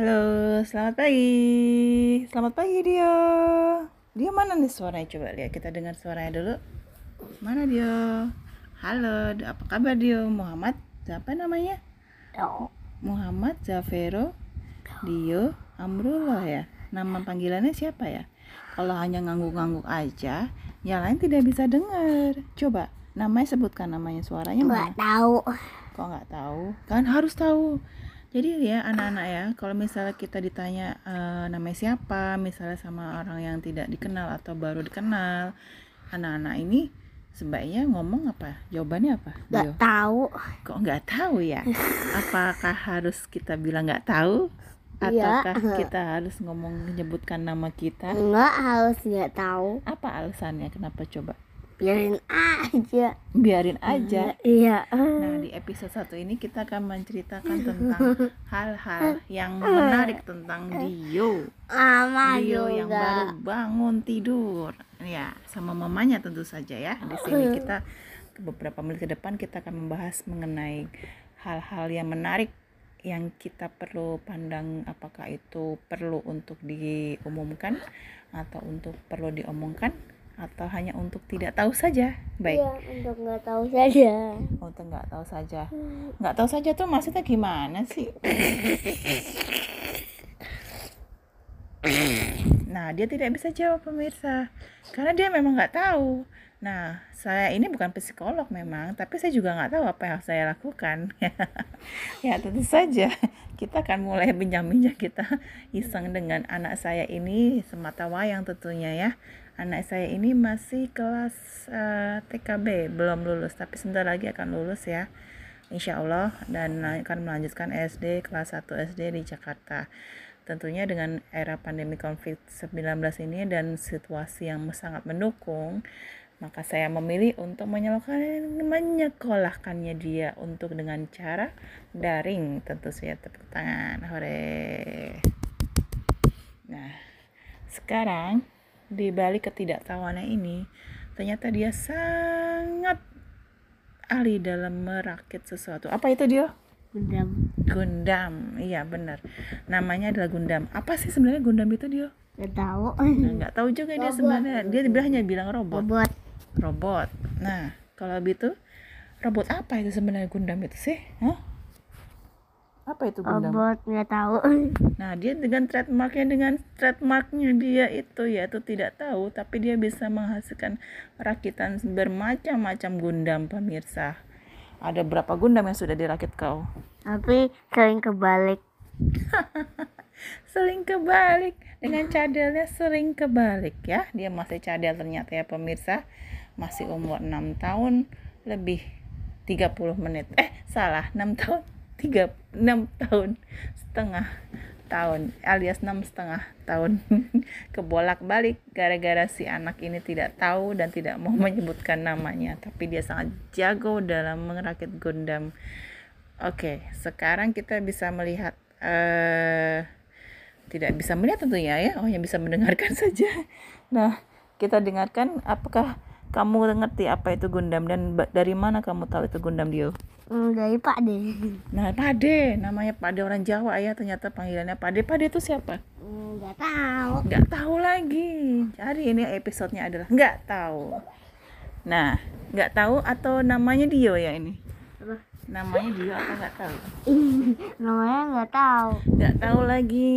Halo, selamat pagi. Selamat pagi dia. Dia mana nih suaranya? Coba lihat kita dengar suaranya dulu. Mana dia? Halo, apa kabar dia? Muhammad, siapa namanya? Muhammad Zafero Dio Amrullah ya. Nama panggilannya siapa ya? Kalau hanya ngangguk-ngangguk aja, yang lain tidak bisa dengar. Coba, namanya sebutkan namanya suaranya Nggak mana? tahu. Kok nggak tahu? Kan harus tahu. Jadi ya anak-anak ya, kalau misalnya kita ditanya eh, namanya siapa, misalnya sama orang yang tidak dikenal atau baru dikenal, anak-anak ini sebaiknya ngomong apa? Jawabannya apa? Nggak tahu. Kok nggak tahu ya? Apakah harus kita bilang nggak tahu? Iya. Ataukah kita harus ngomong menyebutkan nama kita? Nggak harus nggak tahu. Apa alasannya? Kenapa coba? Biarin aja. Biarin aja. Iya. Nah, di episode satu ini kita akan menceritakan tentang hal-hal yang menarik tentang Dio. Mama Dio yang baru juga. bangun tidur. Ya, sama mamanya tentu saja ya. Di sini kita beberapa menit ke depan kita akan membahas mengenai hal-hal yang menarik yang kita perlu pandang apakah itu perlu untuk diumumkan atau untuk perlu diomongkan atau hanya untuk tidak tahu saja. Baik. Iya, untuk nggak tahu saja. untuk nggak tahu saja. Nggak tahu saja tuh maksudnya gimana sih? Nah dia tidak bisa jawab pemirsa. Karena dia memang nggak tahu. Nah saya ini bukan psikolog memang tapi saya juga nggak tahu apa yang saya lakukan. Ya tentu saja. Kita akan mulai bincang-bincang. Kita iseng dengan anak saya ini semata wayang tentunya ya anak saya ini masih kelas eh, TKB belum lulus tapi sebentar lagi akan lulus ya Insya Allah. Dan akan melanjutkan SD kelas 1 SD di Jakarta. Tentunya dengan era pandemi COVID-19 ini dan situasi yang sangat mendukung maka saya memilih untuk menyekolahkan menyekolahkannya dia untuk dengan cara daring. Tentu saja tepuk tangan. Hore. Nah sekarang di balik ketidaktahuannya ini ternyata dia sangat ahli dalam merakit sesuatu apa itu dia Gundam. Gundam iya benar namanya adalah Gundam apa sih sebenarnya Gundam itu dia Nggak tahu. nah, tahu juga dia Robot. sebenarnya dia dia hanya bilang robot Robot. robot nah kalau gitu robot apa itu sebenarnya Gundam itu sih Hah? Apa itu Gundam Robot nggak tahu. Nah, dia dengan trademarknya dengan trademarknya dia itu yaitu tidak tahu, tapi dia bisa menghasilkan rakitan bermacam-macam Gundam pemirsa. Ada berapa Gundam yang sudah dirakit kau? Tapi sering kebalik. Sering kebalik dengan cadelnya sering kebalik ya. Dia masih cadel ternyata ya pemirsa. Masih umur 6 tahun lebih 30 menit. Eh, salah, 6 tahun 3 6 tahun. Setengah tahun alias enam setengah tahun. Kebolak balik gara-gara si anak ini tidak tahu dan tidak mau menyebutkan namanya. Tapi dia sangat jago dalam merakit Gundam. Oke sekarang kita bisa melihat eh tidak bisa melihat tentunya ya. Oh yang bisa mendengarkan saja. Nah kita dengarkan apakah kamu ngerti apa itu Gundam dan dari mana kamu tahu itu Gundam Dio? Dari Pak deh. Nah, Pade, namanya Pade orang Jawa ya, ternyata panggilannya Pade. Pade itu siapa? Nggak tahu. Nggak tahu lagi. Jadi ini episodenya adalah nggak tahu. Nah, nggak tahu atau namanya Dio ya ini? Apa? Namanya Dio atau nggak tahu? Namanya nggak tahu. Nggak tahu lagi.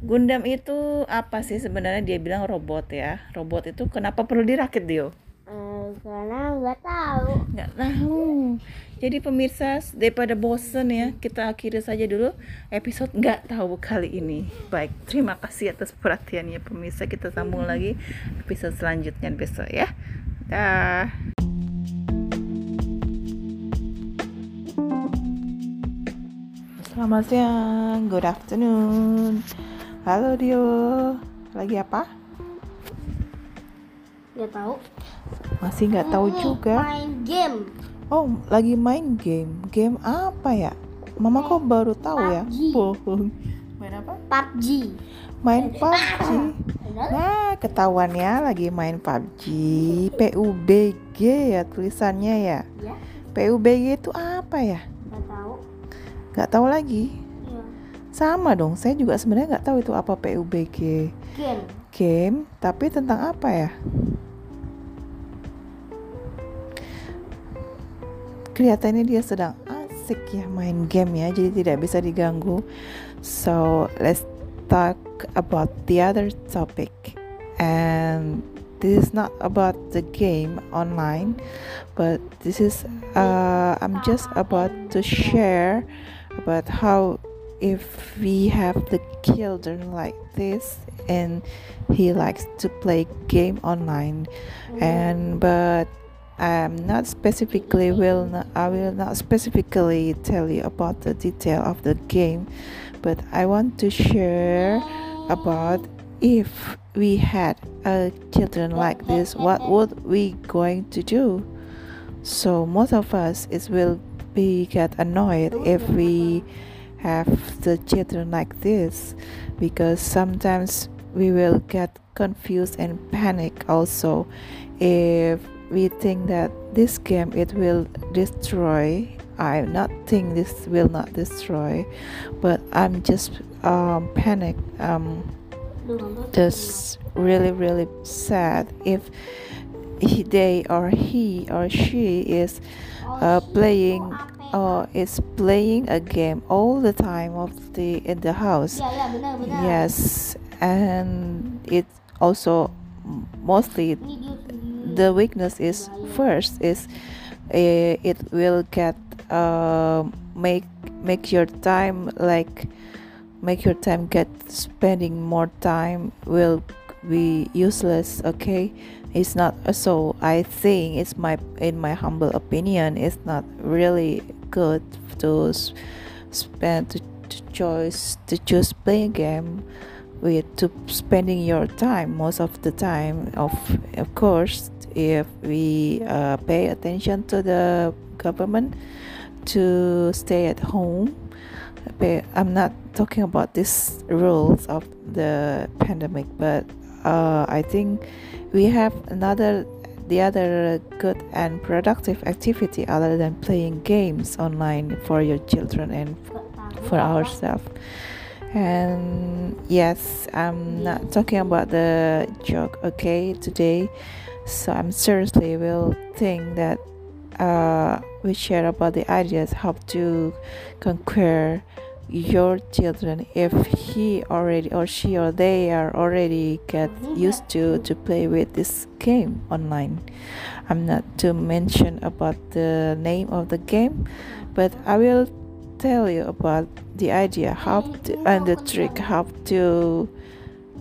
Gundam itu apa sih sebenarnya dia bilang robot ya? Robot itu kenapa perlu dirakit Dio? Eh, karena nggak tahu. nggak tahu jadi pemirsa daripada bosen ya kita akhiri saja dulu episode nggak tahu kali ini baik terima kasih atas perhatiannya pemirsa kita sambung lagi episode selanjutnya besok ya dah Selamat siang, good afternoon. Halo Dio, lagi apa? Nggak tahu. Masih nggak tahu juga. Main game. Oh, lagi main game. Game apa ya? Mama kok baru tahu ya? Bohong. Main apa? PUBG. Main PUBG. Benar? Nah, ketahuan ya lagi main PUBG. PUBG ya tulisannya ya. Ya. PUBG itu apa ya? Tahu. Gak tahu lagi. Iya. sama dong saya juga sebenarnya nggak tahu itu apa PUBG Game. game tapi tentang apa ya kelihatannya dia sedang asik ya main game ya jadi tidak bisa diganggu. So let's talk about the other topic. And this is not about the game online but this is uh, i'm just about to share about how if we have the children like this and he likes to play game online. And but I'm not specifically will not, I will not specifically tell you about the detail of the game but I want to share about if we had a children like this what would we going to do? So most of us is will be get annoyed if we have the children like this because sometimes we will get confused and panic also if we think that this game it will destroy i'm not think this will not destroy but i'm just um panic um just really really sad if he, they or he or she is uh, playing or is playing a game all the time of the in the house yes and it also mostly. The weakness is first is uh, it will get uh, make make your time like make your time get spending more time will be useless okay? It's not so i think it's my in my humble opinion it's not really good to spend to, to choice to choose playing game with to spending your time most of the time of of course if we uh, pay attention to the government to stay at home. I'm not talking about these rules of the pandemic but uh, i think we have another the other good and productive activity other than playing games online for your children and for ourselves. And yes i'm not talking about the joke okay today so i'm seriously will think that uh, we share about the ideas how to conquer your children if he already or she or they are already get used to to play with this game online. I'm not to mention about the name of the game but i will tell you about the idea how to, and the trick how to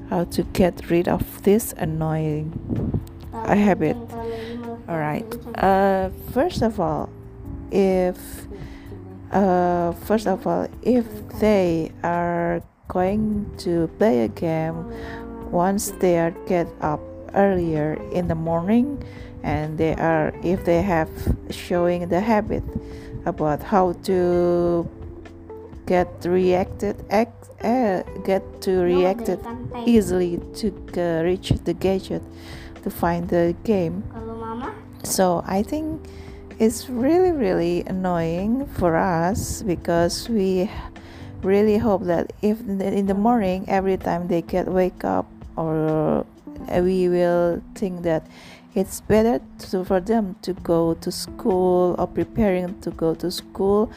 how to get rid of this annoying I have it. all right uh, first of all if uh, first of all if they are going to play a game once they are get up earlier in the morning and they are if they have showing the habit about how to get reacted ex- uh, get to reacted easily to uh, reach the gadget to find the game. So I think it's really really annoying for us because we really hope that if in the, morning every time they get wake up or uh, we will think that it's better to, for them to go to school or preparing to go to school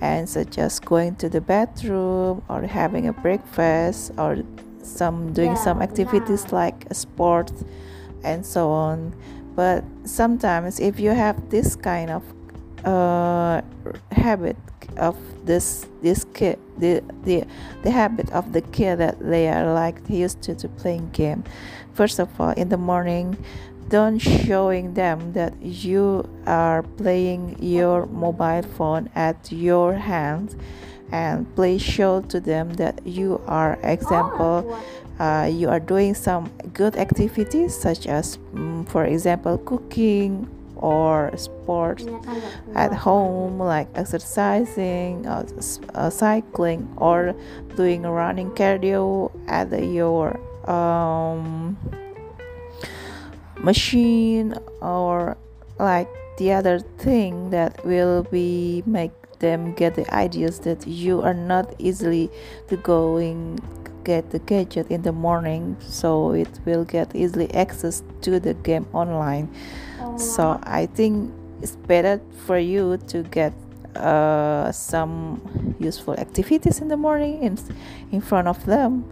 and such as going to the bathroom or having a breakfast or some doing Yeah, some activities benar. like sports and so on. But sometimes if you have this kind of uh, habit of this this kid the, the the habit of the kid that they are like used to, to playing game first of all in the morning don't showing them that you are playing your mobile phone at your hand and please show to them that you are example uh, you are doing some good activities such as mm, for example cooking or sports at home like exercising uh, s- uh, cycling or doing running cardio at your um, machine or like the other thing that will be make them get the ideas that you are not easily to going get the gadget in the morning so it will get easily access to the game online. Oh, so i think it's better for you to get uh, some useful activities in the morning in, in front of them.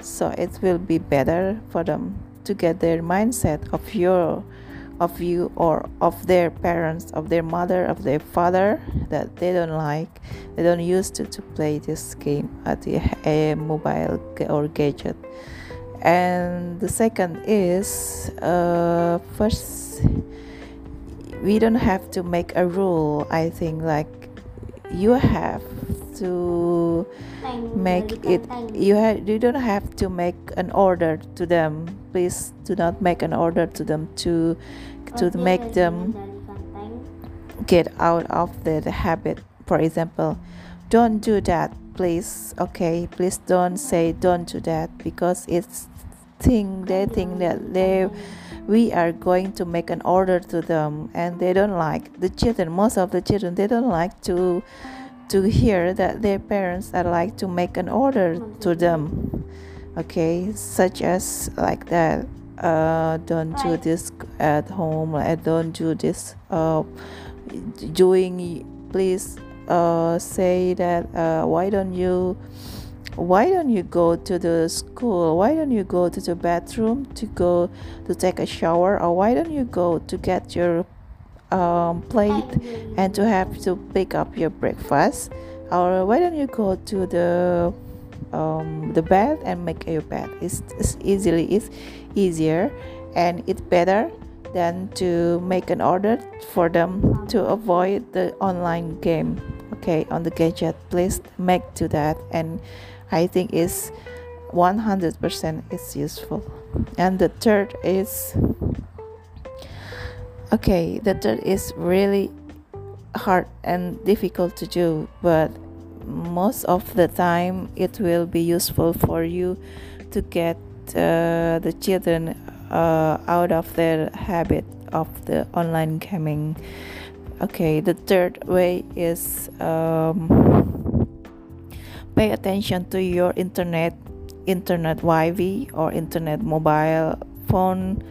So it will be better for them to get their mindset of your of you or of their parents of their mother of their father that they don't like they don't used to, to play this game at the a mobile or gadget. And the second is uh, first we don't have to make a rule i think like you have to make it you have you don't have to make an order to them. Please do not make an order to them to to make them get out of the, the habit. For example don't do that please. Okay please don't say don't do that because it's think they think that they we are going to make an order to them and they don't like. The children most of the children they don't like to to hear that their parents are like to make an order to them. Okay such as like that uh, don't do this at home. I don't do this uh, doing please uh, say that uh, why don't you why don't you go to the school? Why don't you go to the bathroom to go to take a shower? Or why don't you go to get your um, plate and to have to pick up your breakfast? Or why don't you go to the um, the bed and make your bed. It's, it's easily it's easier and it's better than to make an order for them to avoid the online game. Okay on the gadget please make to that. And i think it's 100% is useful. And the third is okay the third is really hard and difficult to do but most of the time it will be useful for you to get uh, the children uh, out of their habit of the online gaming. Okay the third way is um, pay attention to your internet internet wi-fi or internet mobile phone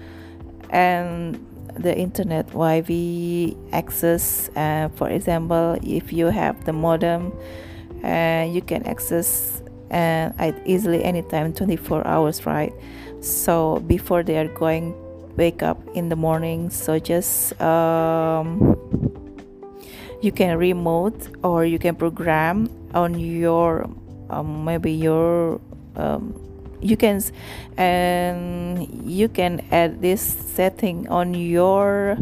and the internet wi-fi access. Uh, for example if you have the modem uh, you can access uh, easily anytime 24 hours right? So before they are going wake up in the morning so just um, you can remote or you can program on your um, maybe your um, you can and you can add this setting on your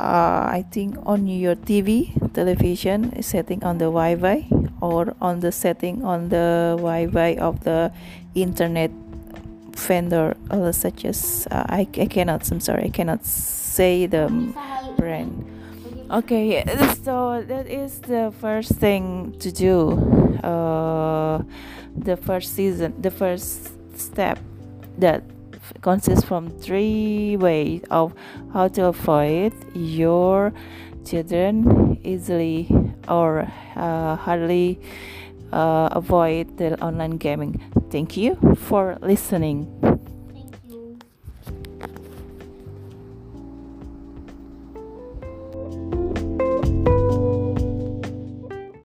uh, I think on your TV television setting on the Wi-Fi or on the setting on the Wi-Fi of the internet vendor uh, such as uh, I, I cannot I'm sorry I cannot say the brand Okay, so that is the first thing to do. Uh, the first season, the first step that consists from three ways of how to avoid your children easily or uh, hardly uh, avoid the online gaming. Thank you for listening.